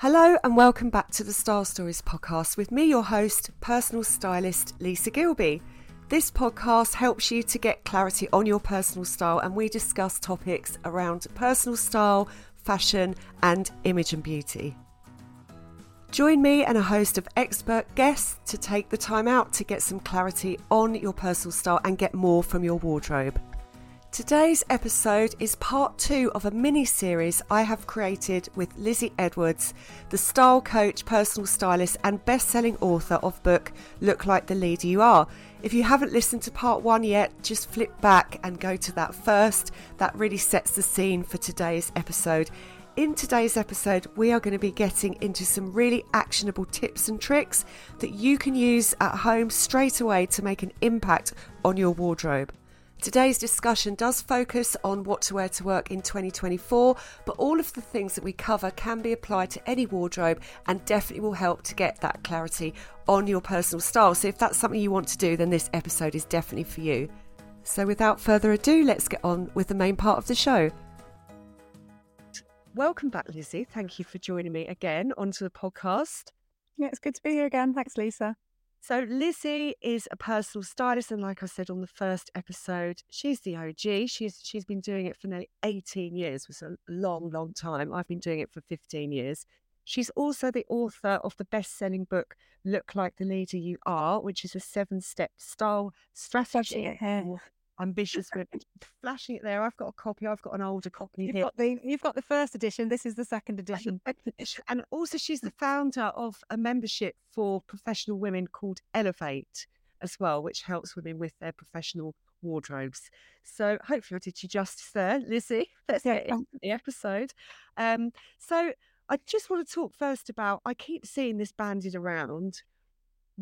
Hello and welcome back to the Style Stories podcast with me, your host, personal stylist Lisa Gillbe. This podcast helps you to get clarity on your personal style, and we discuss topics around personal style, fashion, and image and beauty. Join me and a host of expert guests to take the time out to get some clarity on your personal style and get more from your wardrobe. Today's episode is part two of a mini series I have created with Lizzie Edwards, the style coach, personal stylist, and best selling author of book Look Like the Leader You Are. If you haven't listened to part one yet, just flip back and go to that first. That really sets the scene for today's episode. In today's episode, we are going to be getting into some really actionable tips and tricks that you can use at home straight away to make an impact on your wardrobe. Today's discussion does focus on what to wear to work in 2024, but all of the things that we cover can be applied to any wardrobe and definitely will help to get that clarity on your personal style. So, if that's something you want to do, then this episode is definitely for you. So, without further ado, let's get on with the main part of the show. Welcome back, Lizzie. Thank you for joining me again onto the podcast. Yeah, it's good to be here again. Thanks, Lisa. So Lizzie is a personal stylist, and like I said on the first episode, she's the OG. She's she's been doing it for nearly 18 years, which is a long, long time. I've been doing it for 15 years. She's also the author of the best-selling book "Look Like the Leader You Are," which is a seven-step style strategy ambitious with flashing it there. I've got a copy. I've got an older copy you've here. Got the, you've got the first edition. This is the second edition. And also, she's the founder of a membership for professional women called Elevate as well, which helps women with their professional wardrobes. So hopefully, I did you justice there, Lizzie. Let's get into the episode. Um, so I just want to talk first about. I keep seeing this banded around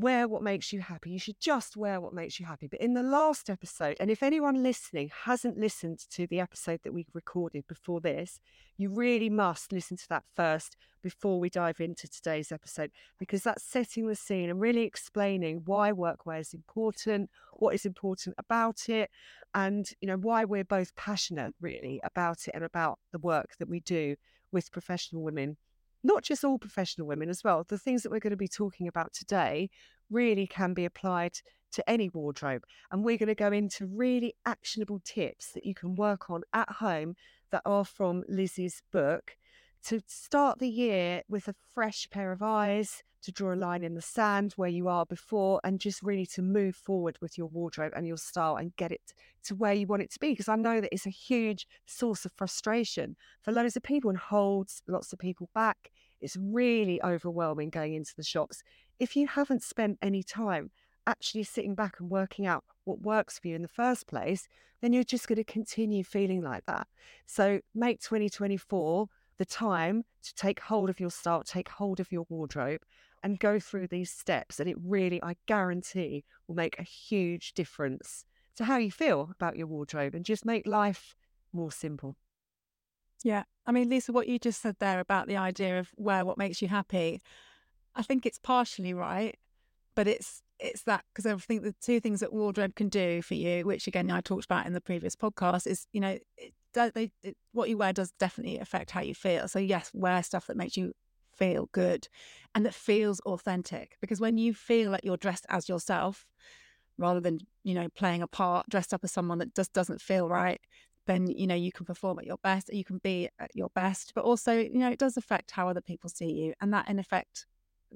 wear what makes you happy. You should just wear what makes you happy. But in the last episode, and if anyone listening hasn't listened to the episode that we recorded before this, you really must listen to that first before we dive into today's episode because that's setting the scene and really explaining why workwear is important, what is important about it, and you know why we're both passionate really about it and about the work that we do with professional women not just all professional women as well. The things that we're going to be talking about today really can be applied to any wardrobe. And we're going to go into really actionable tips that you can work on at home that are from Lizzie's book to start the year with a fresh pair of eyes, to draw a line in the sand where you are before, and just really to move forward with your wardrobe and your style and get it to where you want it to be. Because I know that it's a huge source of frustration for loads of people and holds lots of people back. It's really overwhelming going into the shops. If you haven't spent any time actually sitting back and working out what works for you in the first place, then you're just going to continue feeling like that. So make 2024 the time to take hold of your style, take hold of your wardrobe, and go through these steps. And it really, I guarantee, will make a huge difference to how you feel about your wardrobe and just make life more simple. Yeah. I mean, Lisa, what you just said there about the idea of wear what makes you happy, I think it's partially right, but it's it's that because I think the two things that wardrobe can do for you, which again I talked about in the previous podcast, is you know they, it, what you wear does definitely affect how you feel. So yes, wear stuff that makes you feel good and that feels authentic because when you feel like you're dressed as yourself rather than you know playing a part dressed up as someone that just doesn't feel right then you know you can perform at your best you can be at your best but also you know it does affect how other people see you and that in effect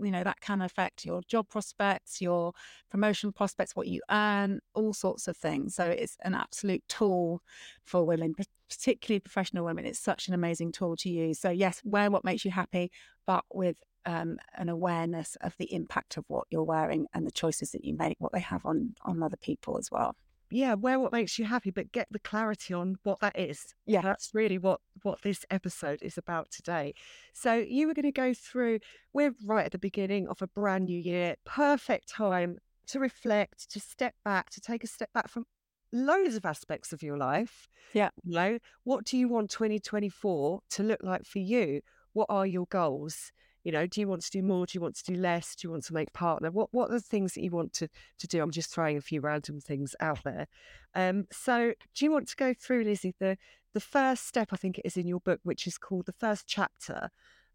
you know that can affect your job prospects your promotion prospects what you earn all sorts of things. So it's an absolute tool for women particularly professional women. It's such an amazing tool to use. So yes wear what makes you happy but with um, an awareness of the impact of what you're wearing and the choices that you make what they have on on other people as well yeah, wear what makes you happy, but get the clarity on what that is. Yeah, that's really what what this episode is about today. So you were going to go through. We're right at the beginning of a brand new year. Perfect time to reflect, to step back, to take a step back from loads of aspects of your life. Yeah. You know, what do you want 2024 to look like for you? What are your goals? You know, do you want to do more? Do you want to do less? Do you want to make partner? What What are the things that you want to to do? I'm just throwing a few random things out there. Um, so, do you want to go through, Lizzie, the the first step? I think it is in your book, which is called the first chapter.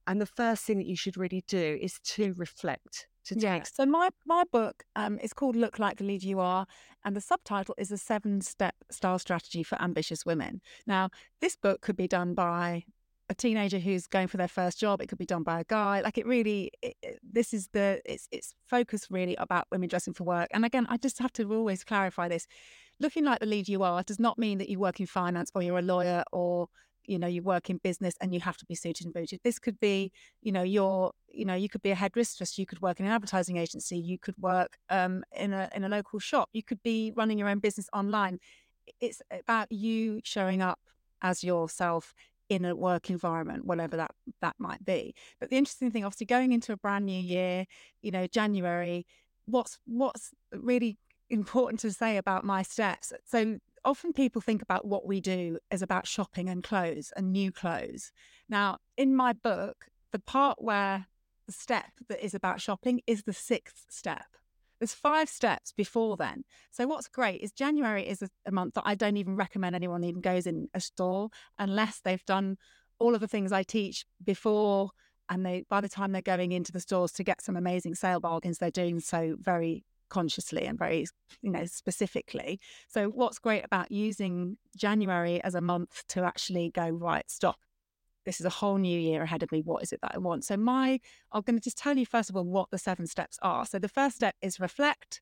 And the first thing that you should really do is to reflect. To yeah. So my my book um, is called "Look Like the Leader You Are," and the subtitle is "A Seven Step Style Strategy for Ambitious Women." Now, this book could be done by a teenager who's going for their first job. It could be done by a guy. Like it really, it, this is the it's it's focused really about women dressing for work. And again, I just have to always clarify this: looking like the lead you are does not mean that you work in finance or you're a lawyer or you know you work in business and you have to be suited and booted. This could be, you know, you're you know you could be a headmistress. You could work in an advertising agency. You could work um, in a in a local shop. You could be running your own business online. It's about you showing up as yourself in a work environment, whatever that that might be. But the interesting thing, obviously, going into a brand new year, you know, January, what's what's really important to say about my steps. So often people think about what we do as about shopping and clothes and new clothes. Now, in my book, the part where the step that is about shopping is the sixth step. There's five steps before then. So what's great is January is a, a, month that I don't even recommend anyone even goes in a store unless they've done all of the things I teach before and they by the time they're going into the stores to get some amazing sale bargains, they're doing so very consciously and very you know specifically so what's great about using january as a month to actually go right stop this is a whole new year ahead of me. What is it that I want? So, my, I'm going to just tell you first of all what the seven steps are. So, the first step is reflect,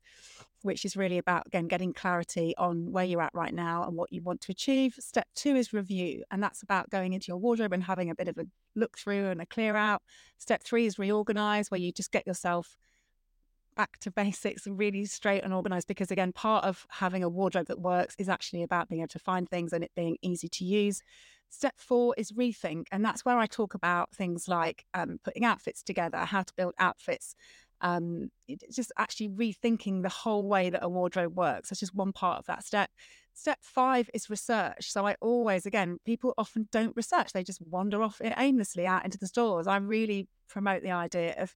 which is really about, again, getting clarity on where you're at right now and what you want to achieve. Step two is review, and that's about going into your wardrobe and having a bit of a look through and a clear out. Step three is reorganize, where you just get yourself back to basics and really straight and organized because again part of having a wardrobe that works is actually about being able to find things and it being easy to use Step four is rethink. And that's where I talk about things like um, putting outfits together, how to build outfits, um, just actually rethinking the whole way that a wardrobe works. That's just one part of that step. Step five is research. So I always, again, people often don't research, they just wander off aimlessly out into the stores. I really promote the idea of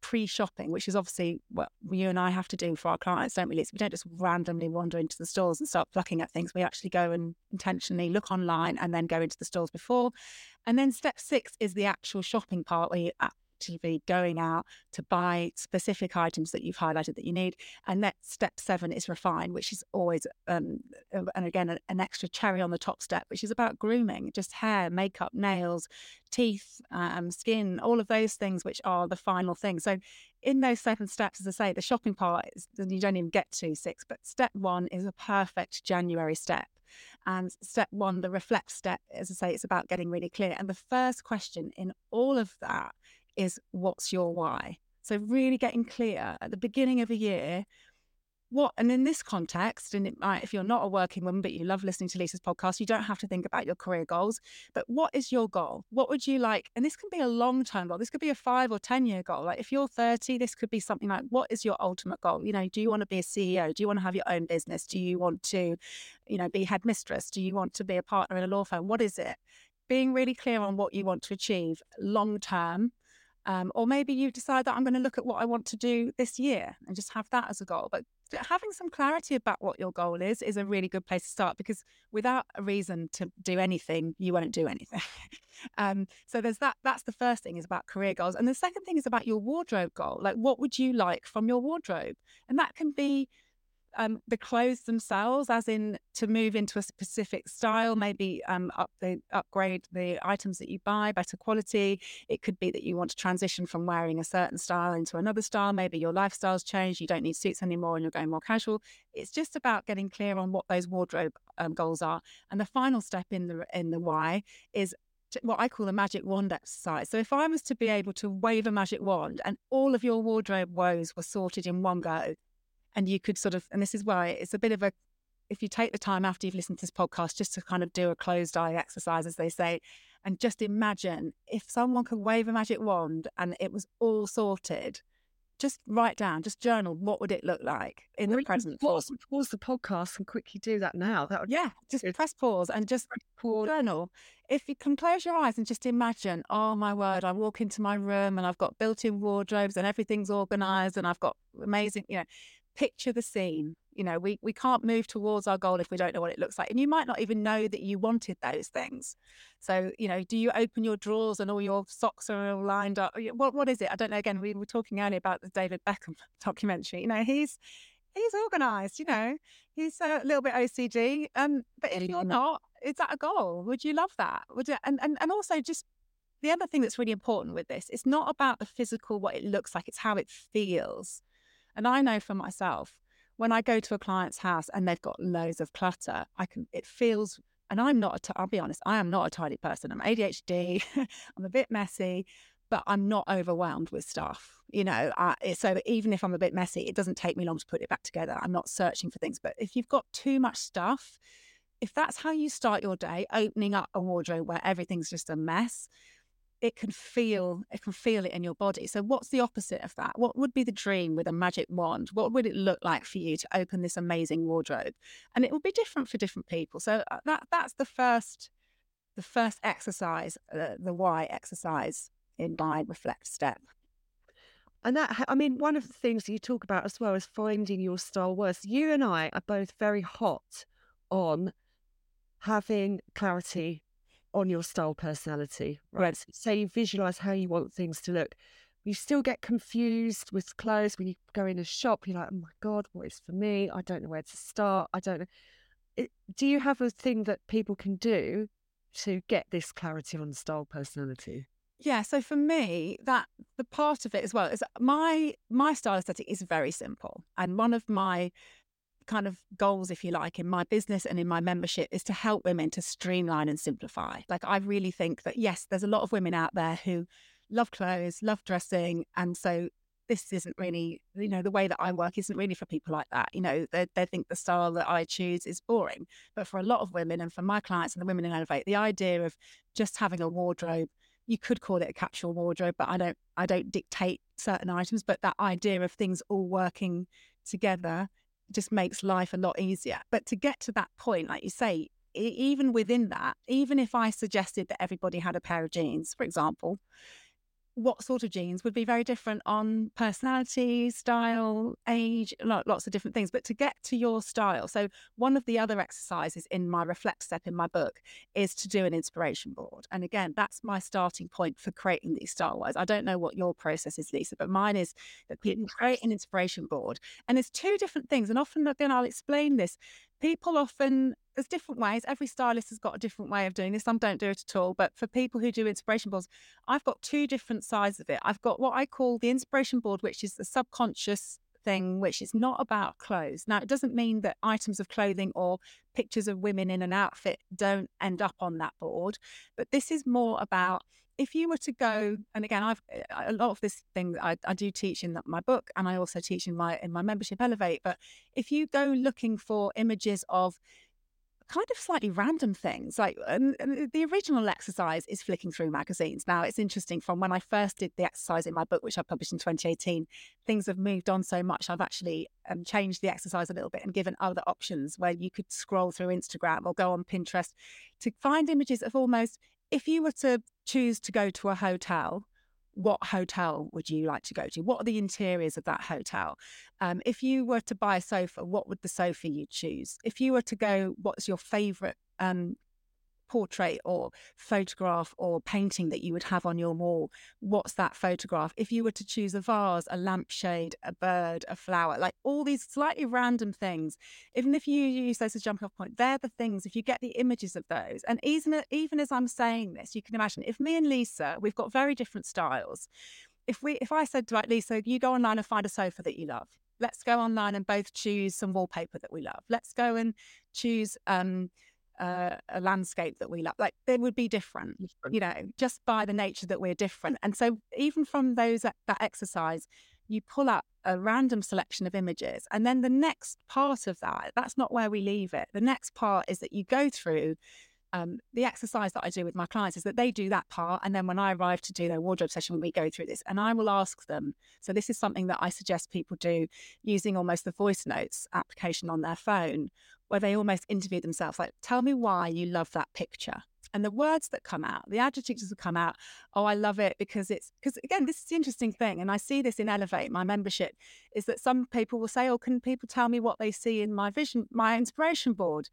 pre-shopping, which is obviously what you and I have to do for our clients, don't we? we don't just randomly wander into the stores and start plucking at things. We actually go and intentionally look online and then go into the stores before. And then step six is the actual shopping part where you actively going out to buy specific items that you've highlighted that you need. And that step seven is refine, which is always, um, and again, an extra cherry on the top step, which is about grooming, just hair, makeup, nails, teeth, um, skin, all of those things, which are the final thing. So in those seven steps, as I say, the shopping part is you don't even get to six, but step one is a perfect January step. And step one, the reflect step, as I say, it's about getting really clear. And the first question in all of that is what's your why? So, really getting clear at the beginning of a year what and in this context and it might if you're not a working woman but you love listening to lisa's podcast you don't have to think about your career goals but what is your goal? What would you like and this can be a long term goal this could be a five or ten year goal like if you're 30 this could be something like what is your ultimate goal? You know do you want to be a ceo do you want to have your own business? Do you want to you know be headmistress? Do you want to be a partner in a law firm? What is it? Being really clear on what you want to achieve long term um, or maybe you decide that I'm going to look at what I want to do this year and just have that as a goal. But having some clarity about what your goal is is a really good place to start because without a reason to do anything, you won't do anything. um, so there's that. That's the first thing is about career goals, and the second thing is about your wardrobe goal. Like, what would you like from your wardrobe? And that can be um, the clothes themselves, as in to move into a specific style, maybe um, up the upgrade the items that you buy, better quality. It could be that you want to transition from wearing a certain style into another style. Maybe your lifestyle's changed, you don't need suits anymore, and you're going more casual. It's just about getting clear on what those wardrobe um, goals are. And the final step in the in the why is what I call a magic wand exercise. So if I was to be able to wave a magic wand and all of your wardrobe woes were sorted in one go, and you could sort of, and this is why it's a bit of a, if you take the time after you've listened to this podcast just to kind of do a closed eye exercise, as they say, and just imagine if someone could wave a magic wand and it was all sorted, just write down, just journal, what would it look like in the present? Pause, pause the podcast and quickly do that now. That would yeah, just press pause and just pause. journal. If you can close your eyes and just imagine, oh my word, I walk into my room and I've got built-in wardrobes and everything's organized and I've got amazing, you know, picture the scene. You know, we, we can't move towards our goal if we don't know what it looks like. And you might not even know that you wanted those things. So, you know, do you open your drawers and all your socks are all lined up? What what is it? I don't know. Again, we were talking earlier about the David Beckham documentary. You know, he's he's organized, you know. He's a little bit OCD. Um, but if you're not, is that a goal? Would you love that? Would it, and, and and also just the other thing that's really important with this, it's not about the physical, what it looks like, it's how it feels. And I know for myself, when I go to a client's house and they've got loads of clutter, I can, it feels, and I'm not, a t- I'll be honest, I am not a tidy person. I'm ADHD, I'm a bit messy, but I'm not overwhelmed with stuff. You know, I, eh, so even if I'm a bit messy, it doesn't take me long to put it back together. I'm not searching for things. But if you've got too much stuff, if that's how you start your day, opening up a wardrobe where everything's just a mess, it can feel it can feel it in your body. So what's the opposite of that? What would be the dream with a magic wand? What would it look like for you to open this amazing wardrobe? And it will be different for different people. So uh, that that's the first the first exercise uh, the why exercise in my reflect step. And that i mean one of the things you talk about as well is finding your style words you and i are both very hot on having clarity on your style personality, right? right. So say you visualize how you want things to look. You still get confused with clothes when you go in a shop. You're like, oh my God, what is for me? I don't know where to start. I don't know. It, do you have a thing that people can do to get this clarity on style personality? Yeah, so for me, that the part of it as well is my my style aesthetic is very simple, and one of my kind of goals, if you like, in my business and in my membership is to help women to streamline and simplify. Like, I really think that, yes, there's a lot of women out there who love clothes, love dressing. And so this isn't really, you know, the way that I work isn't really for people like that. You know, they, they think the style that I choose is boring. But for a lot of women and for my clients and the women in Elevate, the idea of just having a wardrobe, you could call it a capsule wardrobe, but I don't, I don't dictate certain items. But that idea of things all working together just makes life a lot easier. But to get to that point, like you say, even within that, even if I suggested that everybody had a pair of jeans, for example, what sort of jeans would be very different on personality, style, age, lots of different things. But to get to your style, so one of the other exercises in my reflect step in my book is to do an inspiration board. And again, that's my starting point for creating these style wise. I don't know what your process is, Lisa, but mine is that people create an inspiration board. And there's two different things. And often again, I'll explain this. People often there's different ways. Every stylist has got a different way of doing this. Some don't do it at all. But for people who do inspiration boards, I've got two different sides of it. I've got what I call the inspiration board, which is the subconscious thing, which is not about clothes. Now, it doesn't mean that items of clothing or pictures of women in an outfit don't end up on that board, but this is more about if you were to go and again i've a lot of this thing I, I do teach in my book and i also teach in my in my membership elevate but if you go looking for images of kind of slightly random things. Like and, and the original exercise is flicking through magazines. Now it's interesting from when I first did the exercise in my book, which I published in 2018, things have moved on so much. I've actually um, changed the exercise a little bit and given other options where you could scroll through Instagram or go on Pinterest to find images of almost if you were to choose to go to a hotel what hotel would you like to go to? What are the interiors of that hotel? Um, if you were to buy a sofa, what would the sofa you choose? If you were to go, what's your favorite um, portrait or photograph or painting that you would have on your wall, what's that photograph? If you were to choose a vase, a lampshade, a bird, a flower, like all these slightly random things, even if you use those as a jumping off point, they're the things. If you get the images of those, and even even as I'm saying this, you can imagine if me and Lisa, we've got very different styles. If we, if I said like Lisa, you go online and find a sofa that you love. Let's go online and both choose some wallpaper that we love. Let's go and choose um, uh, a landscape that we love. Like they would be different, different, you know, just by the nature that we're different. And so even from those that exercise, you pull up a random selection of images, and then the next part of that, that's not where we leave it. The next part is that you go through. Um, the exercise that I do with my clients is that they do that part. And then when I arrive to do their wardrobe session, we go through this and I will ask them. So, this is something that I suggest people do using almost the voice notes application on their phone where they almost interview themselves like, tell me why you love that picture. And the words that come out, the adjectives that come out, oh, I love it because it's because again, this is the interesting thing, and I see this in Elevate, my membership, is that some people will say, Oh, can people tell me what they see in my vision, my inspiration board?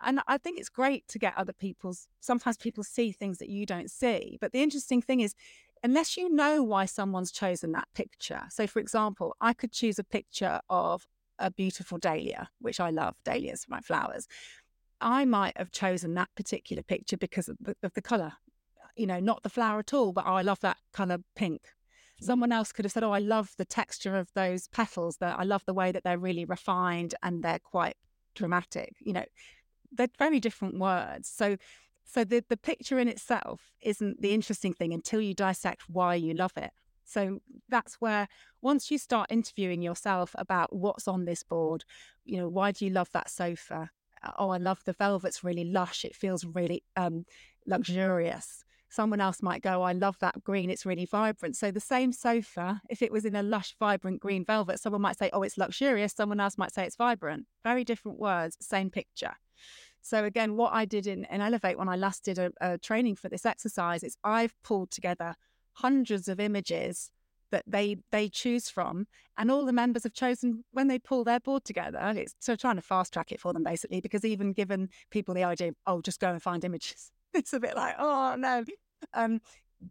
And I think it's great to get other people's sometimes people see things that you don't see. But the interesting thing is unless you know why someone's chosen that picture. So for example, I could choose a picture of a beautiful dahlia, which I love, dahlias, for my flowers. I might have chosen that particular picture because of the, of the color, you know, not the flower at all, but oh, I love that color pink. Someone else could have said, Oh, I love the texture of those petals, that I love the way that they're really refined and they're quite dramatic. You know, they're very different words. So so the, the picture in itself isn't the interesting thing until you dissect why you love it. So that's where once you start interviewing yourself about what's on this board, you know, why do you love that sofa? Uh, oh, I love the velvet's really lush. It feels really um, luxurious. Someone else might go, I love that green. It's really vibrant. So the same sofa, if it was in a lush, vibrant green velvet, someone might say, oh, it's luxurious. Someone else might say it's vibrant. Very different words, same picture. So again, what I did in, in Elevate when I last did a, a training for this exercise is I've pulled together hundreds of images that they they choose from and all the members have chosen when they pull their board together it's so trying to fast track it for them basically because even given people the idea oh just go and find images it's a bit like oh no. Um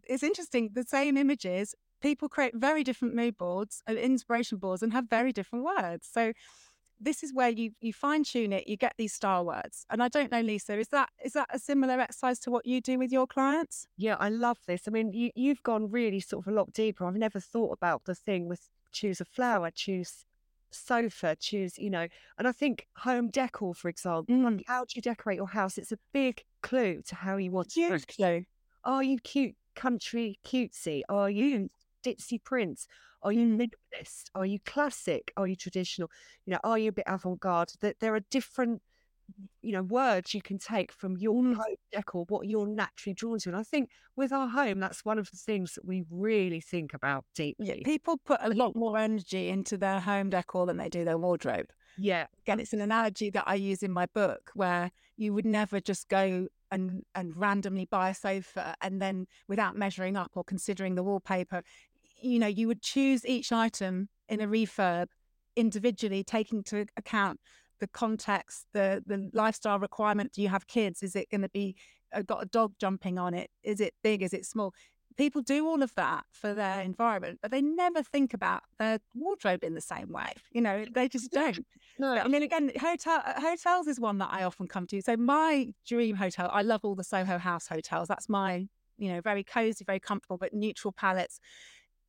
it's interesting the same images people create very different mood boards and inspiration boards and have very different words. So this is where you you fine tune it you get these star words. And i don't know lisa is that is that a similar exercise to what you do with your clients? Yeah i love this. I mean you, you've gone really sort of a lot deeper. I've never thought about the thing with choose a flower choose sofa choose you know and i think home decor for example mm. how do you decorate your house? It's a big clue to how you want to clue. are you cute country cutesy? Are you ditzy prints? are you mm. minimalist? Are you classic? Are you traditional? You know, are you a bit avant-garde? That there are different, you know, words you can take from your mm. home decor, what you're naturally drawn to. And I think with our home, that's one of the things that we really think about deeply. Yeah, people put a lot more energy into their home decor than they do their wardrobe. Yeah. Again, it's an analogy that I use in my book where you would never just go and and randomly buy a sofa and then without measuring up or considering the wallpaper you know, you would choose each item in a refurb individually, taking into account the context, the the lifestyle requirement. Do you have kids? Is it going to be uh, got a dog jumping on it? Is it big? Is it small? People do all of that for their environment, but they never think about their wardrobe in the same way. You know, they just don't. No, I mean, again, hotel uh, hotels is one that I often come to. So my dream hotel, I love all the Soho House hotels. That's my, you know, very cozy, very comfortable, but neutral palettes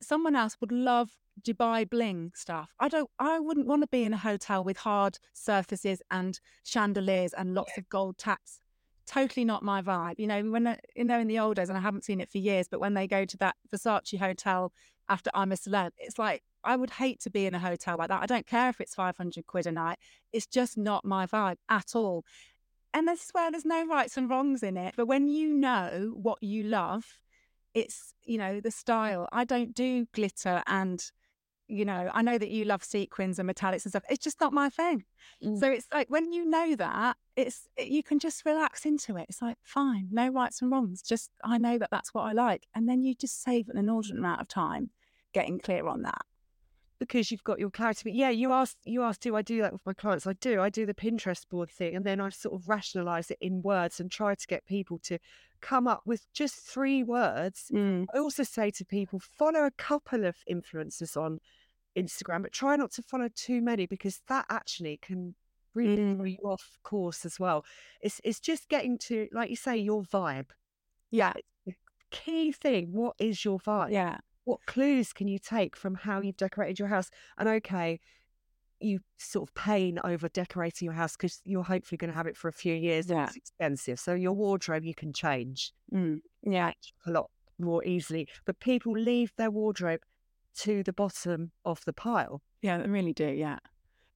someone else would love Dubai bling stuff. I don't. I wouldn't want to be in a hotel with hard surfaces and chandeliers and lots yeah. of gold taps. Totally not my vibe. You know, when you know in the old days, and I haven't seen it for years, but when they go to that Versace hotel after I'm a celeb, it's like I would hate to be in a hotel like that. I don't care if it's five hundred quid a night. It's just not my vibe at all. And this is where there's no rights and wrongs in it. But when you know what you love it's you know the style. I don't do glitter and you know i know that you love sequins and metallics and stuff it's just not my thing. Mm. so it's like when you know that it's you can just relax into it. It's like fine no rights and wrongs just i know that that's what i like. And then you just save an inordinate amount of time getting clear on that because you've got your clarity. But yeah, you asked, you asked, do I do that with my clients? I do. I do the Pinterest board thing, and then I sort of rationalize it in words and try to get people to come up with just three words. Mm. I also say to people, follow a couple of influencers on Instagram, but try not to follow too many because that actually can really mm. throw you off course as well. It's it's just getting to, like you say, your vibe. Yeah. key thing. What is your vibe? Yeah what clues can you take from how you've decorated your house? And okay, you sort of pain over decorating your house because you're hopefully going to have it for a few years. Yeah. It's expensive. So your wardrobe you can change. Mm. Yeah. A lot more easily. But people leave their wardrobe to the bottom of the pile. Yeah, they really do. Yeah.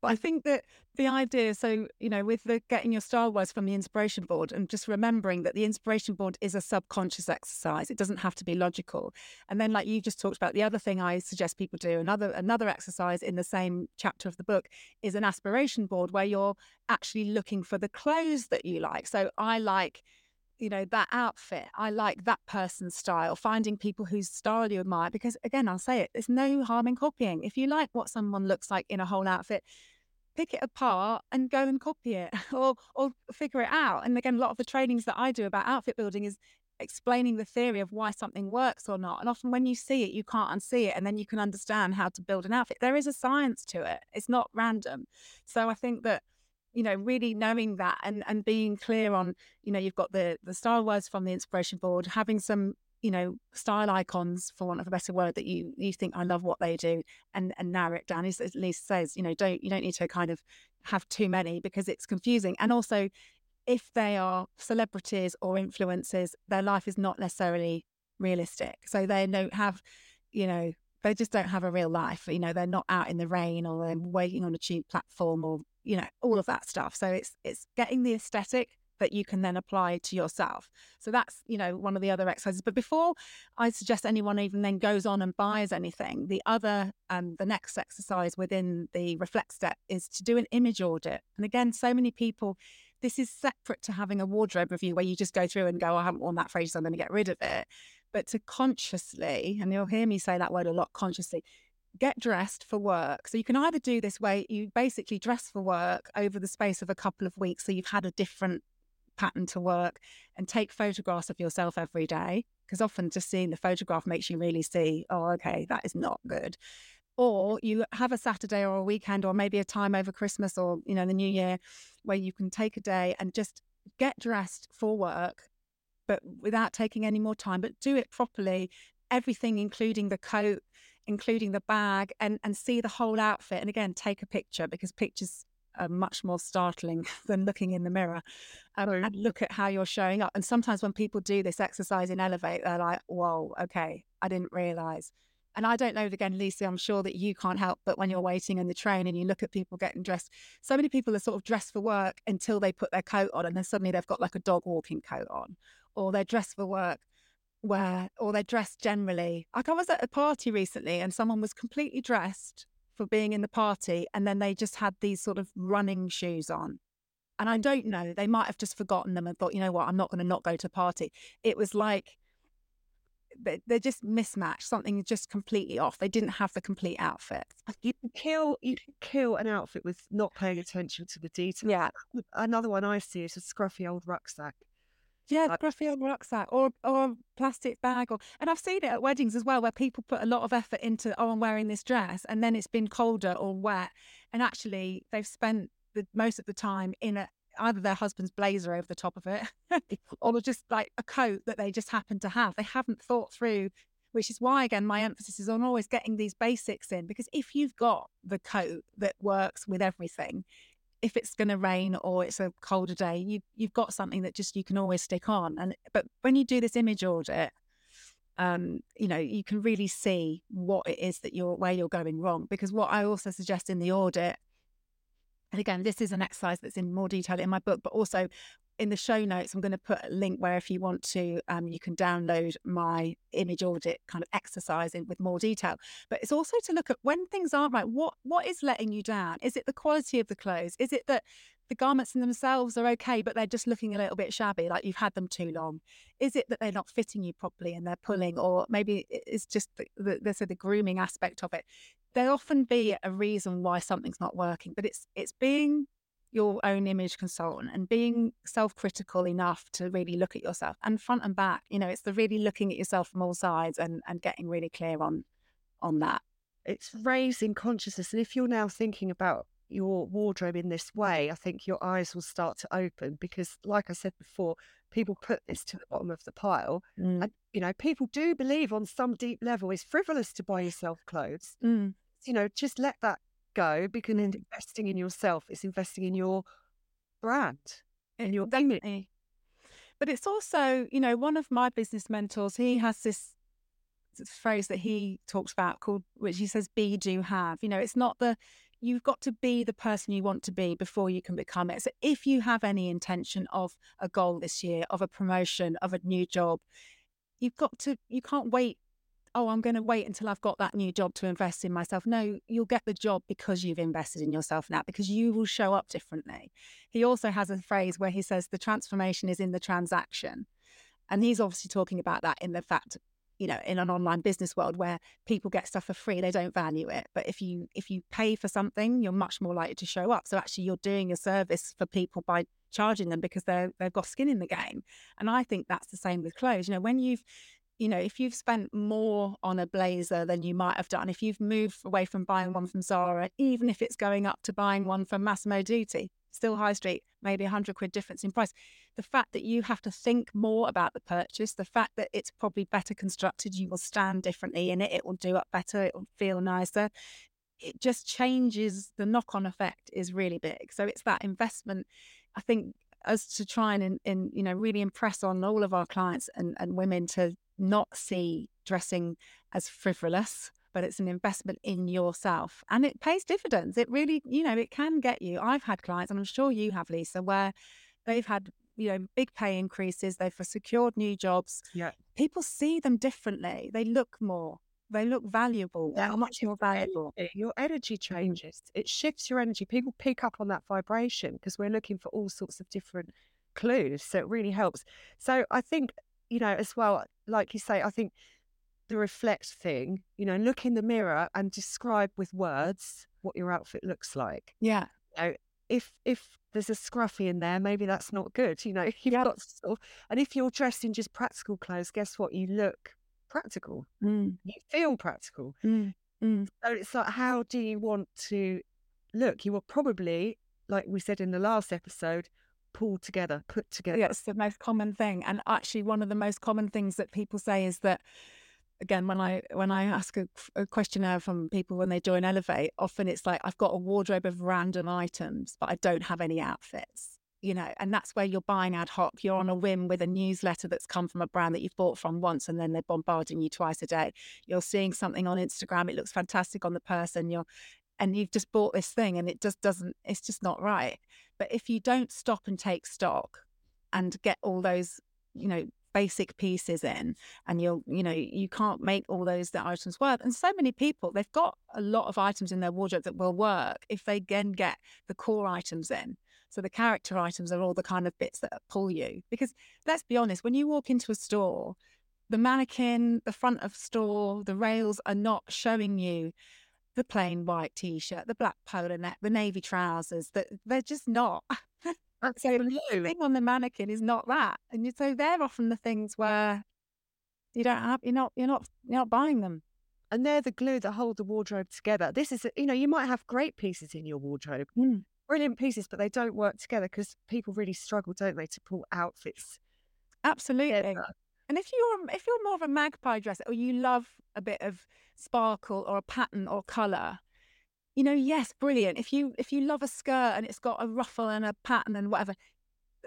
But I think that the idea, so, you know, with the getting your star words from the inspiration board and just remembering that the inspiration board is a subconscious exercise. It doesn't have to be logical. And then like you just talked about, the other thing I suggest people do, another another exercise in the same chapter of the book is an aspiration board where you're actually looking for the clothes that you like. So I like you know, that outfit. I like that person's style, finding people whose style you admire. Because again, I'll say it, there's no harm in copying. If you like what someone looks like in a whole outfit, pick it apart and go and copy it or or figure it out. And again, a lot of the trainings that I do about outfit building is explaining the theory of why something works or not. And often when you see it, you can't unsee it. And then you can understand how to build an outfit. There is a science to it. It's not random. So I think that you know really knowing that and and being clear on you know you've got the the style words from the inspiration board having some you know style icons for want of a better word that you you think i love what they do and and narrow it down. Is at least says you know don't you don't need to kind of have too many because it's confusing. And also if they are celebrities or influencers their life is not necessarily realistic. So they don't have you know they just don't have a real life. You know they're not out in the rain or they're waiting on a tube platform or you know, all of that stuff. So it's it's getting the aesthetic that you can then apply to yourself. So that's, you know, one of the other exercises. But before I suggest anyone even then goes on and buys anything, the other um the next exercise within the reflect step is to do an image audit. And again, so many people this is separate to having a wardrobe review where you just go through and go, oh, I haven't worn that phrase, so I'm going to get rid of it. But to consciously, and you'll hear me say that word a lot consciously, get dressed for work. So you can either do this way, you basically dress for work over the space of a couple of weeks. So you've had a different pattern to work and take photographs of yourself every day. Because often just seeing the photograph makes you really see, oh, okay, that is not good. Or you have a Saturday or a weekend or maybe a time over Christmas or, you know, the new year where you can take a day and just get dressed for work, but without taking any more time, but do it properly. Everything, including the coat, including the bag, and and see the whole outfit. And again, take a picture because pictures are much more startling than looking in the mirror. Um, and look at how you're showing up. And sometimes when people do this exercise in Elevate, they're like, "Whoa, okay, I didn't realize." And I don't know, again, Lisa, I'm sure that you can't help but when you're waiting in the train and you look at people getting dressed, so many people are sort of dressed for work until they put their coat on and then suddenly they've got like a dog walking coat on, or they're dressed for work where, or they're dressed generally. Like I was at a party recently and someone was completely dressed for being in the party and then they just had these sort of running shoes on. And I don't know, they might have just forgotten them and thought, you know what, I'm not going to not go to a party. It was like they're just mismatched. Something just completely off. They didn't have the complete outfit. You can kill you can kill an outfit with not paying attention to the detail. Yeah. Another one I see is a scruffy old rucksack. Yeah, like, old rucksack or or a plastic bag or and I've seen it at weddings as well where people put a lot of effort into oh I'm wearing this dress and then it's been colder or wet and actually they've spent the most of the time in a either their husband's blazer over the top of it or just like a coat that they just happen to have. They haven't thought through which is why again my emphasis is on always getting these basics in because if you've got the coat that works with everything if it's going to rain or it's a colder day, you you've got something that just you can always stick on. And but when you do this image audit, um, you know, you can really see what it is that you're where you're going wrong. Because what I also suggest in the audit, and again, this is an exercise that's in more detail in my book, but also in the show notes, I'm going to put a link where if you want to, um, you can download my image audit kind of exercise in with more detail. But it's also to look at when things aren't right. What what is letting you down? Is it the quality of the clothes? Is it that the garments in themselves are okay, but they're just looking a little bit shabby, like you've had them too long? Is it that they're not fitting you properly and they're pulling, or maybe it's just the, the, the, the grooming aspect of it? There often be a reason why something's not working, but it's it's being your own image consultant and being self-critical enough to really look at yourself and front and back you know it's the really looking at yourself from all sides and and getting really clear on on that it's raising consciousness and if you're now thinking about your wardrobe in this way i think your eyes will start to open because like i said before people put this to the bottom of the pile mm. and you know people do believe on some deep level it's frivolous to buy yourself clothes mm. you know just let that go because investing in yourself is investing in your brand and your Definitely. But it's also, you know, one of my business mentors, he has this phrase that he talks about called, which he says, be, do, have. You know, it's not the, you've got to be the person you want to be before you can become it. So if you have any intention of a goal this year, of a promotion, of a new job, you've got to, you can't wait oh, I'm going to wait until I've got that new job to invest in myself. No, you'll get the job because you've invested in yourself now, because you will show up differently. He also has a phrase where he says the transformation is in the transaction. And he's obviously talking about that in the fact, you know, in an online business world where people get stuff for free, they don't value it. But if you if you pay for something, you're much more likely to show up. So actually you're doing a service for people by charging them because they're they've got skin in the game. And I think that's the same with clothes. You know, when you've you know, if you've spent more on a blazer than you might have done, if you've moved away from buying one from Zara, even if it's going up to buying one from Massimo Dutti, still high street, maybe a hundred quid difference in price. The fact that you have to think more about the purchase, the fact that it's probably better constructed, you will stand differently in it, it will do up better, it will feel nicer. It just changes the knock on effect is really big. So it's that investment. I think us to try and, you know, really impress on all of our clients and, and women to not see dressing as frivolous, but it's an investment in yourself and it pays dividends. It really, you know, it can get you. I've had clients, and I'm sure you have, Lisa, where they've had, you know, big pay increases, they've secured new jobs. Yeah. People see them differently. They look more, they look valuable. They're much more valuable. Your energy changes. It shifts your energy. People pick up on that vibration because we're looking for all sorts of different clues. So it really helps. So I think, you know, as well, like you say, I think the reflect thing, you know, look in the mirror and describe with words what your outfit looks like. Yeah. You know, if if there's a scruffy in there, maybe that's not good. You know, you've yep. got sort of, and if you're dressed in just practical clothes, guess what? You look practical. Mm. You feel practical. Mm. Mm. So it's like, how do you want to look? You will probably, like we said in the last episode, pull together, put together. It's the most common thing. And actually, one of the most common things that people say is that again when i when i ask a, a, questionnaire from people when they join elevate often it's like i've got a wardrobe of random items but i don't have any outfits you know and that's where you're buying ad hoc you're on a whim with a newsletter that's come from a brand that you've bought from once and then they're bombarding you twice a day you're seeing something on instagram it looks fantastic on the person you're and you've just bought this thing and it just doesn't it's just not right. But if you don't stop and take stock and get all those you know basic pieces in and you'll you know you can't make all those the items work. And so many people they've got a lot of items in their wardrobe that will work if they can get the core items in. So the character items are all the kind of bits that pull you. Because let's be honest when you walk into a store the mannequin the front of store the rails are not showing you the plain white t-shirt the black polo neck the navy trousers that they're just not So the thing on the mannequin is not that, and so they're often the things where you don't have you're not you're not you're not buying them, and they're the glue that hold the wardrobe together. This is you know you might have great pieces in your wardrobe, mm. brilliant pieces, but they don't work together because people really struggle, don't they, to pull outfits. Absolutely. Together. And if you're if you're more of a magpie dresser or you love a bit of sparkle or a pattern or color, you know, yes, brilliant. If you if you love a skirt and it's got a ruffle and a pattern and whatever,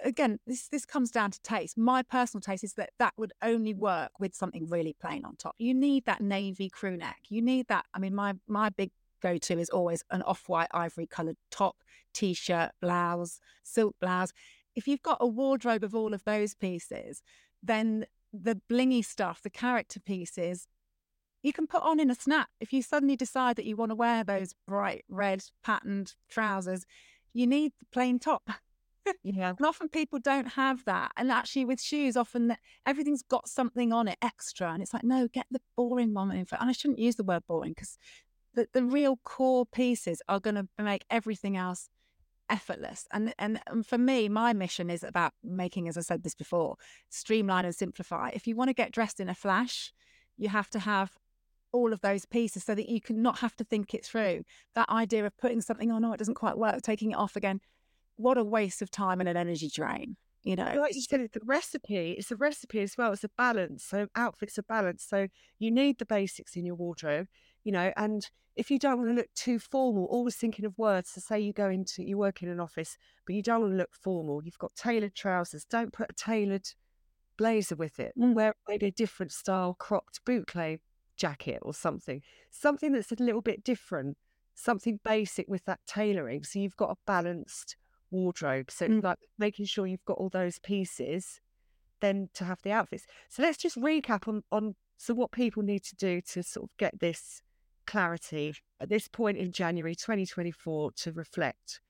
again, this this comes down to taste. My personal taste is that that would only work with something really plain on top. You need that navy crew neck. You need that. I mean, my my big go to is always an off white ivory coloured top, t shirt, blouse, silk blouse. If you've got a wardrobe of all of those pieces, then the blingy stuff, the character pieces, you can put on in a snap. If you suddenly decide that you want to wear those bright red patterned trousers, you need the plain top. yeah. And often people don't have that. And actually, with shoes, often everything's got something on it extra. And it's like, no, get the boring one. And I shouldn't use the word boring because the, the real core pieces are going to make everything else effortless. And, and and for me, my mission is about making, as I said this before, streamline and simplify. If you want to get dressed in a flash, you have to have all of those pieces so that you can not have to think it through. That idea of putting something on, oh, it doesn't quite work, taking it off again. What a waste of time and an energy drain. You know, like you said, it's a recipe. It's a recipe as well. It's a balance. So outfits are balanced. So you need the basics in your wardrobe, you know, and if you don't want to look too formal, always thinking of words. So say you go into you work in an office, but you don't want to look formal. You've got tailored trousers. Don't put a tailored blazer with it. Mm. Wear maybe a different style cropped boucle jacket or something, something that's a little bit different, something basic with that tailoring. So you've got a balanced wardrobe. So mm. like making sure you've got all those pieces, then to have the outfits. So let's just recap on on so what people need to do to sort of get this clarity at this point in January 2024 to reflect.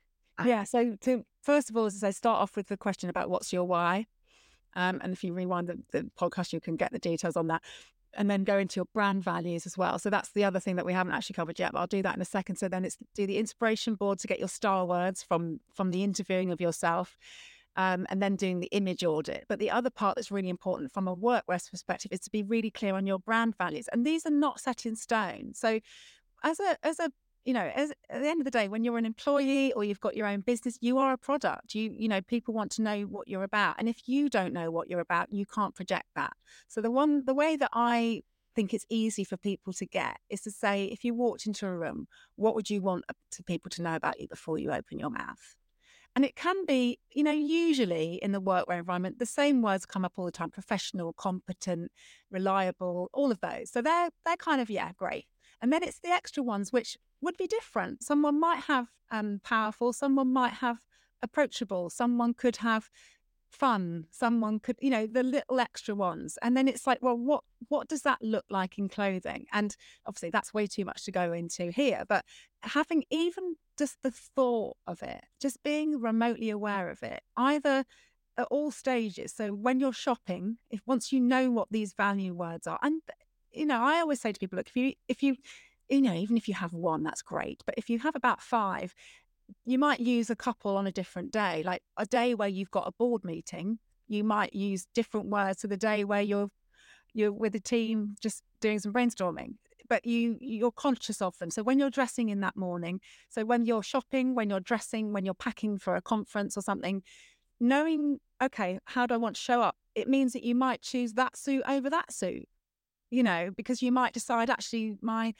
Yeah. So to first of all, as I start off with the question about what's your why. Um, and if you rewind the, the podcast, you can get the details on that and then go into your brand values as well. So that's the other thing that we haven't actually covered yet, but I'll do that in a second. So then it's do the inspiration board to get your star words from from the interviewing of yourself. Um, and then doing the image audit. But the other part that's really important from a workwear perspective is to be really clear on your brand values. And these are not set in stone. So as a as a you know, as, at the end of the day, when you're an employee or you've got your own business, you are a product. You, you know, people want to know what you're about, and if you don't know what you're about, you can't project that. So the one, the way that I think it's easy for people to get is to say, if you walked into a room, what would you want to people to know about you before you open your mouth? And it can be, you know, usually in the workwear environment, the same words come up all the time: professional, competent, reliable, all of those. So they're they're kind of yeah, great. And then it's the extra ones which would be different. Someone might have um, powerful, someone might have approachable, someone could have fun, someone could, you know, the little extra ones. And then it's like, well, what what does that look like in clothing? And obviously that's way too much to go into here, but having even just the thought of it, just being remotely aware of it, either at all stages. So when you're shopping, if once you know what these value words are, and you know, I always say to people, look, if you if you you know, even if you have one, that's great. But if you have about five, you might use a couple on a different day. Like a day where you've got a board meeting, you might use different words to the day where you're you're with a team just doing some brainstorming. But you you're conscious of them. So when you're dressing in that morning, so when you're shopping, when you're dressing, when you're packing for a conference or something, knowing okay, how do I want to show up? It means that you might choose that suit over that suit you know, because you might decide actually my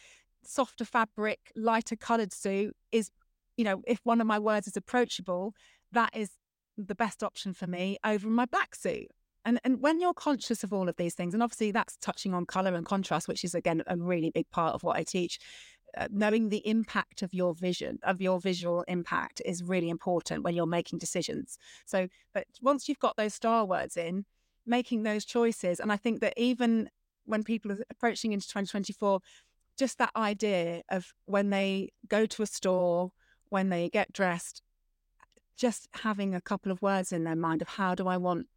softer fabric, lighter coloured suit is, you know, if one of my words is approachable, that is the best option for me over my black suit. And and when you're conscious of all of these things, and obviously that's touching on colour and contrast, which is again a really big part of what I teach. Uh, knowing the impact of your vision, of your visual impact, is really important when you're making decisions. So, but once you've got those star words in, making those choices, and I think that even when people are approaching into 2024, just that idea of when they go to a store, when they get dressed, just having a couple of words in their mind of how do I want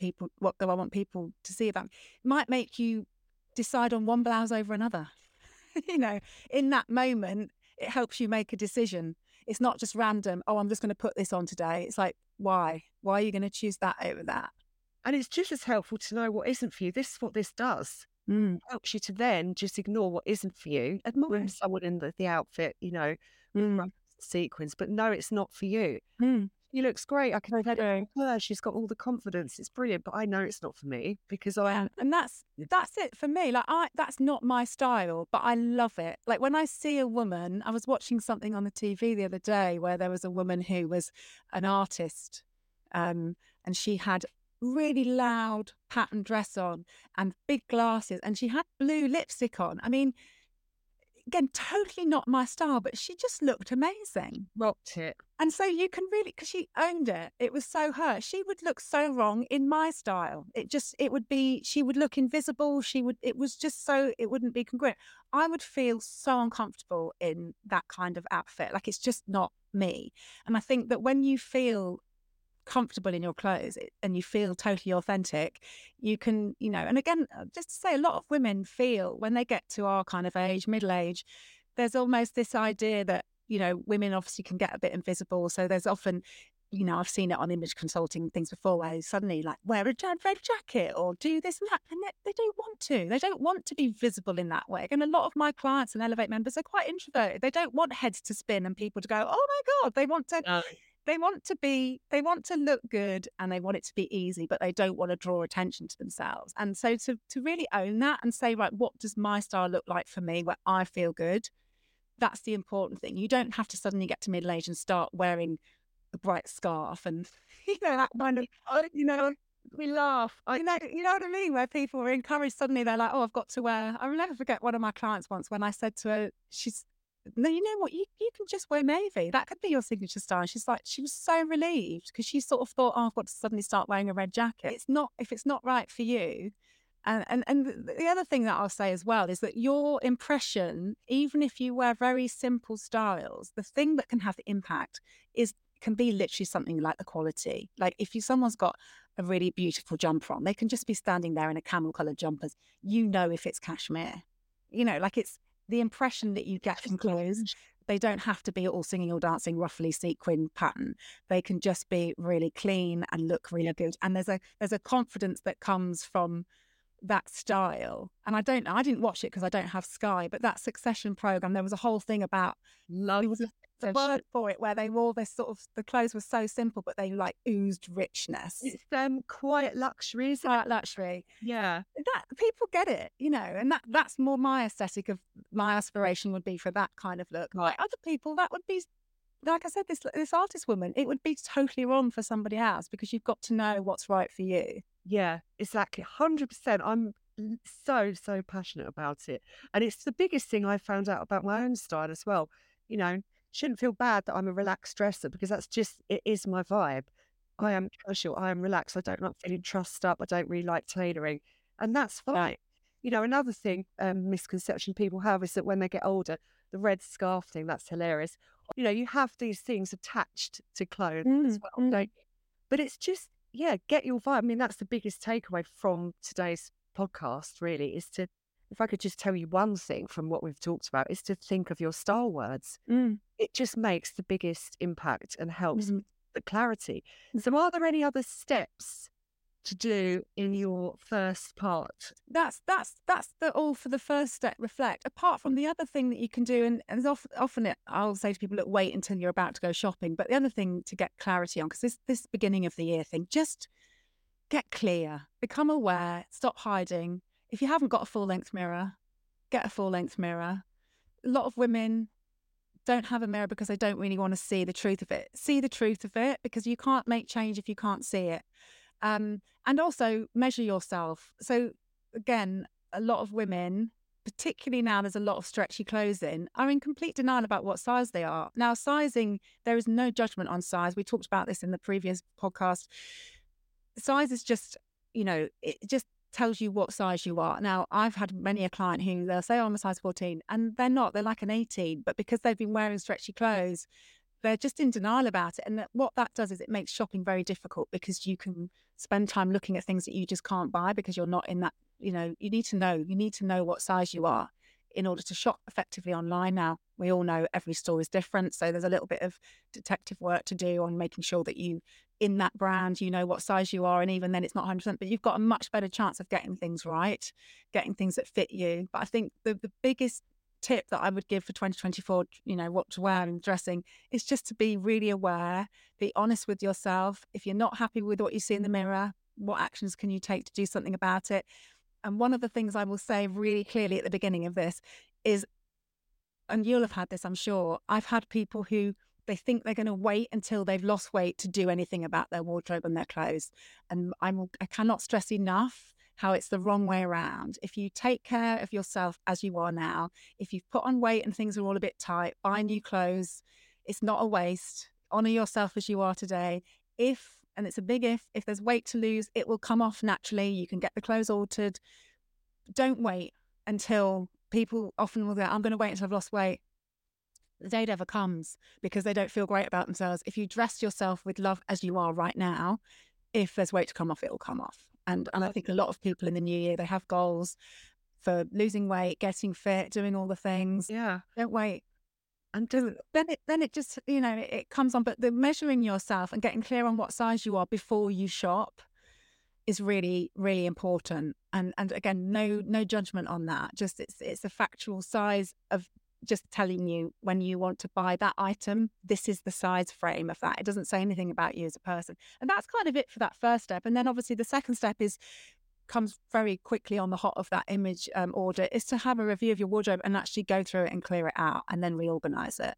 people, what do I want people to see about me, might make you decide on one blouse over another. you know, in that moment, it helps you make a decision. It's not just random, oh, I'm just going to put this on today. It's like, why? Why are you going to choose that over that? And it's just as helpful to know what isn't for you. This is what this does mm. helps you to then just ignore what isn't for you. Admire mm. someone in the, the outfit, you know, mm. Sequence, but no, it's not for you. Mm. She looks great. I can tell her. She's got all the confidence. It's brilliant, but I know it's not for me because I am. And that's that's it for me. Like I, that's not my style, but I love it. Like when I see a woman, I was watching something on the TV the other day where there was a woman who was an artist, um, and she had really loud pattern dress on and big glasses, and she had blue lipstick on. I mean, again, totally not my style, but she just looked amazing. Rocked it. And so you can really, because she owned it. It was so her. She would look so wrong in my style. It just, it would be, she would look invisible. She would, it was just so, it wouldn't be congruent. I would feel so uncomfortable in that kind of outfit. Like it's just not me. And I think that when you feel comfortable in your clothes and you feel totally authentic, you can, you know, and again, uh, just to say, a lot of women feel when they get to our kind of age, middle age, there's almost this idea that, you know, women obviously can get a bit invisible. So there's often, you know, I've seen it on image consulting things before where suddenly like wear a red jacket or do this and that. And they, they, don't want to. They don't want to be visible in that way. And a lot of my clients and Elevate members are quite introverted. They don't want heads to spin and people to go, oh my God. They want to, they want to be they want to look good and they want it to be easy but they don't want to draw attention to themselves and so to to really own that and say right what does my style look like for me where i feel good that's the important thing you don't have to suddenly get to middle age and start wearing a bright scarf and you know that kind of you know we laugh. I, you know, you know what I mean. Where people are encouraged suddenly, they're like, "Oh, I've got to wear." I will never forget one of my clients once when I said to her, "She's no, you know what? You, you can just wear navy. That could be your signature style. She's like, she was so relieved because she sort of thought, oh, I've got to suddenly start wearing a red jacket. It's not, if it's not right for you. And, and, and the other thing that I'll say as well is that your impression, even if you wear very simple styles, the thing that can have the impact is can be literally something like the quality. Like if you someone's got a really beautiful jumper on, they can just be standing there in a camel coloured jumpers. You know if it's cashmere. You know, like it's the impression that you get from clothes. They don't have to be all singing or dancing roughly sequin pattern. They can just be really clean and look really good. And there's a there's a confidence that comes from that style. And I don't know, I didn't watch it because I don't have Sky, but that Succession program, there was a whole thing about Love the word for it where they wore this sort of the clothes were so simple, but they like oozed richness. It's um quiet luxury, Quiet luxury. Yeah. That people get it, you know, and that that's more my aesthetic of my aspiration would be for that kind of look. Like other people, that would be like I said, this this artist woman, it would be totally wrong for somebody else because you've got to know what's right for you. Yeah, exactly. 100%. I'm so, so passionate about it. And it's the biggest thing I found out about my own style as well. You know, shouldn't feel bad that I'm a relaxed dresser because that's just, it is my vibe. I am casual. I am relaxed. I don't like feeling trussed up. I don't really like tailoring. And that's fine. You know, another thing, um, misconception people have is that when they get older, the red scarf thing, that's hilarious. You know, you have these things attached to clothes as Mm, well, mm. don't you? But it's just, yeah, get your vibe. I mean, that's the biggest takeaway from today's podcast, really, is to, if I could just tell you one thing from what we've talked about, is to think of your style words. Mm. It just makes the biggest impact and helps Mhm. with the clarity. So, are there any other steps to do in your first part? that's that's that's the all for the first step reflect apart from the other thing that you can do and, and often, often it, i'll say to people look wait until you're about to go shopping but the other thing to get clarity on because this this beginning of the year thing just get clear become aware stop hiding if you haven't got a full length mirror get a full length mirror a lot of women don't have a mirror because they don't really want to see the truth of it see the truth of it because you can't make change if you can't see it um, and also measure yourself. So again, a lot of women, particularly now there's a lot of stretchy clothes in, are in complete denial about what size they are. Now, sizing, there is no judgment on size. We talked about this in the previous podcast. Size is just, you know, it just tells you what size you are. Now, I've had many a client who they'll say, oh, I'm a size 14, and they're not, they're like an 18, but because they've been wearing stretchy clothes, they're just in denial about it. And that- what that does is it makes shopping very difficult because you can spend time looking at things that you just can't buy because you're not in that, you know, you need to know, you need to know what size you are in order to shop effectively online now. We all know every store is different. So there's a little bit of detective work to do on making sure that you, in that brand, you know what size you are. And even then, it's not 100%, but you've got a much better chance of getting things right, getting things that fit you. But I think the, the biggest tip that I would give for 2024, you know, what to wear and dressing is just to be really aware, be honest with yourself. If you're not happy with what you see in the mirror, what actions can you take to do something about it? And one of the things I will say really clearly at the beginning of this is, and you'll have had this, I'm sure, I've had people who they think they're going to wait until they've lost weight to do anything about their wardrobe and their clothes. And I'm, I cannot stress enough how it's the wrong way around. If you take care of yourself as you are now, if you've put on weight and things are all a bit tight, buy new clothes. It's not a waste. Honor yourself as you are today. If, and it's a big if, if there's weight to lose, it will come off naturally. You can get the clothes altered. Don't wait until people often will go, I'm going to wait until I've lost weight. The day never comes because they don't feel great about themselves. If you dress yourself with love as you are right now, if there's weight to come off, it will come off. And and I think a lot of people in the new year they have goals for losing weight, getting fit, doing all the things. Yeah. Don't wait. And do Then it then it just you know it, it comes on. But the measuring yourself and getting clear on what size you are before you shop is really really important. And and again, no no judgment on that. Just it's it's a factual size of just telling you when you want to buy that item, this is the size frame of that. It doesn't say anything about you as a person. And that's kind of it for that first step. And then obviously the second step is comes very quickly on the hot of that image um, audit is to have a review of your wardrobe and actually go through it and clear it out and then reorganize it.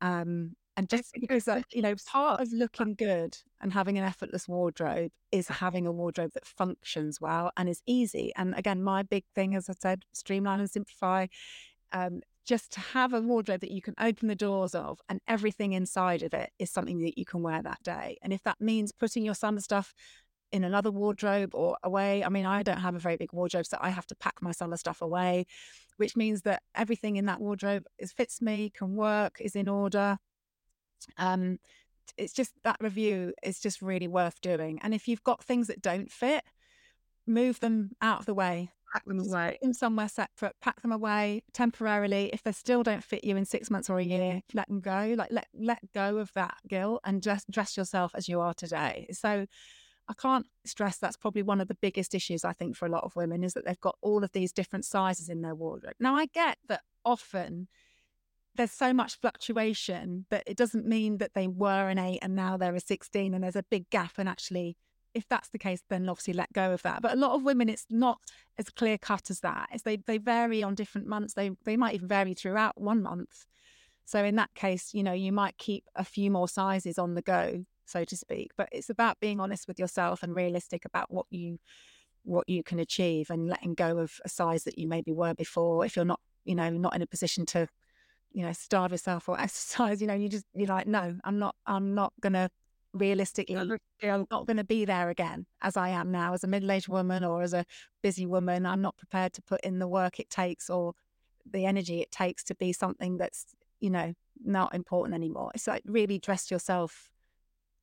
Um, and just because uh, you know part of looking good and having an effortless wardrobe is having a wardrobe that functions well and is easy. And again, my big thing, as I said, streamline and simplify. Um, just to have a wardrobe that you can open the doors of and everything inside of it is something that you can wear that day. And if that means putting your summer stuff in another wardrobe or away, I mean, I don't have a very big wardrobe, so I have to pack my summer stuff away, which means that everything in that wardrobe is fits me, can work, is in order. Um, it's just that review is just really worth doing. And if you've got things that don't fit, move them out of the way. Pack them away. Put them somewhere separate. Pack them away temporarily. If they still don't fit you in six months or a year, let them go. Like let let go of that guilt and just dress yourself as you are today. So I can't stress that's probably one of the biggest issues I think for a lot of women is that they've got all of these different sizes in their wardrobe. Now I get that often there's so much fluctuation that it doesn't mean that they were an eight and now they're a 16 and there's a big gap. And actually, if that's the case, then obviously let go of that. But a lot of women, it's not as clear cut as that. It's they, they vary on different months. They, they might even vary throughout one month. So in that case, you know, you might keep a few more sizes on the go, so to speak. But it's about being honest with yourself and realistic about what you what you can achieve and letting go of a size that you maybe were before if you're not, you know, not in a position to you know, starve yourself or exercise, you know, you just you're like, no, I'm not I'm not gonna realistically I'm not gonna be there again as I am now as a middle aged woman or as a busy woman. I'm not prepared to put in the work it takes or the energy it takes to be something that's, you know, not important anymore. It's like really dress yourself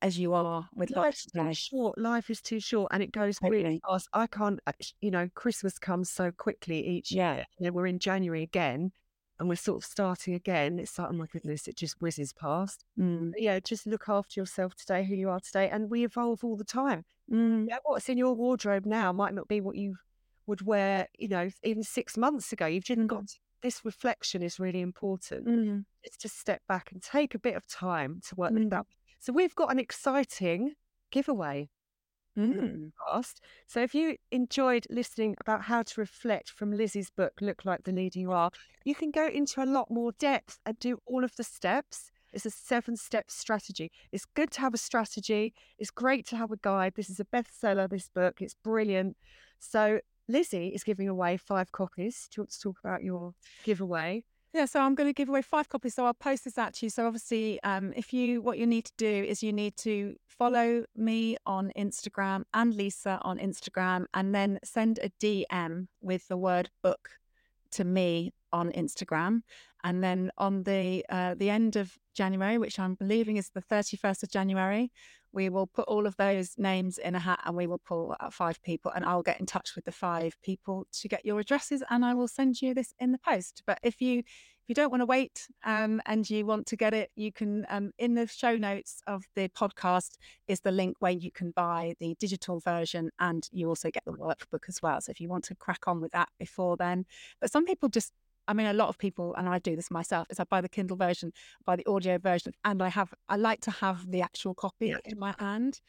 as you are with Life's too short. Life is too short, and it goes really fast. I can't, you know, Christmas comes so quickly each yeah. year. You know, we're in January again, and we're sort of starting again, it's like, oh my goodness, it just whizzes past. Mm. yeah, just look after yourself today, who you are today, and we evolve all the time. Mm. Yeah, what's in your wardrobe now might not be what you would wear, you know, even six months ago. You've just mm. got to, this reflection is really important. Mm. It's just step back and take a bit of time to work mm. that. So we've got an exciting giveaway mm. So if you enjoyed listening about how to reflect from Lizzie's book, Look Like the Leader You Are, you can go into a lot more depth and do all of the steps. It's a seven step strategy. It's good to have a strategy. It's great to have a guide. This is a bestseller, this book. It's brilliant. So Lizzie is giving away five copies. Do you want to talk about your giveaway? Yeah, so I'm going to give away five copies. So I'll post this out to you. So obviously, um, if you what you need to do is you need to follow me on Instagram and Lisa on Instagram, and then send a DM with the word book to me on Instagram. And then on the uh, the end of January, which I'm believing is the 31st of January, we will put all of those names in a hat and we will pull out five people and I'll get in touch with the five people to get your addresses and I will send you this in the post. But if you if you don't want to wait um, and you want to get it, you can um, in the show notes of the podcast is the link where you can buy the digital version and you also get the workbook as well. So if you want to crack on with that before then, but some people just I mean, a lot of people, and I do this myself, is I buy the Kindle version, buy the audio version, and I have, I like to have the actual copy yeah. in my hand.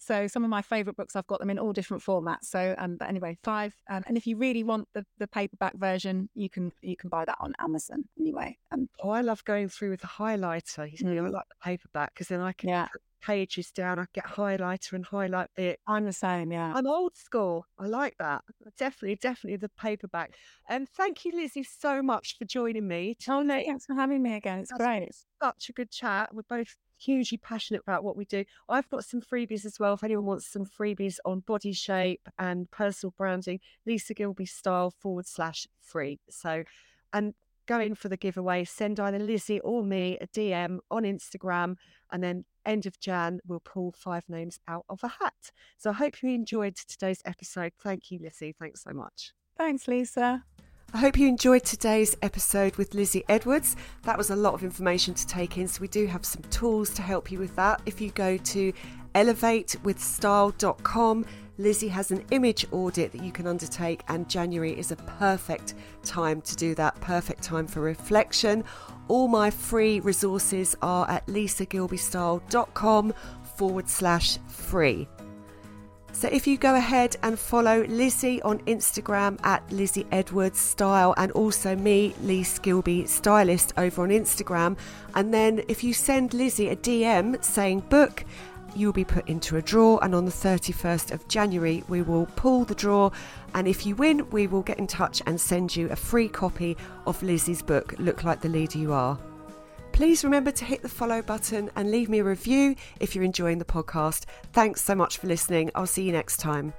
So some of my favorite books, I've got them in all different formats. So, um, but anyway, five. Um, and if you really want the, the paperback version, you can you can buy that on Amazon. Anyway. Um, oh, I love going through with the highlighter. You know, I like the paperback because then I can yeah pages down. I get highlighter and highlight it. I'm the same, yeah. I'm old school. I like that. Definitely, definitely the paperback. And um, thank you, Lizzie, so much for joining me. Oh no, thanks for having me again. It's That's great. Such a good chat. We're both hugely passionate about what we do. I've got some freebies as well. If anyone wants some freebies on body shape and personal branding, Lisa Gillbe style forward slash free. So, and go in for the giveaway, send either Lizzie or me a DM on Instagram, and then end of Jan, we'll pull five names out of a hat. So I hope you enjoyed today's episode. Thank you, Lizzie. Thanks so much. Thanks, Lisa. I hope you enjoyed today's episode with Lizzie Edwards. That was a lot of information to take in, so we do have some tools to help you with that. If you go to elevatewithstyle.com, Lizzie has an image audit that you can undertake, and January is a perfect time to do that, perfect time for reflection. All my free resources are at lisagillbestyle.com forward slash free. So if you go ahead and follow Lizzie on Instagram at Lizzie Edwards Style and also me, Lisa Gillbe Stylist, over on Instagram, and then if you send Lizzie a DM saying book, you'll be put into a draw, and on the 31st of January, we will pull the draw. And if you win, we will get in touch and send you a free copy of Lizzie's book, Look Like the Leader You Are. Please remember to hit the follow button and leave me a review if you're enjoying the podcast. Thanks so much for listening. I'll see you next time.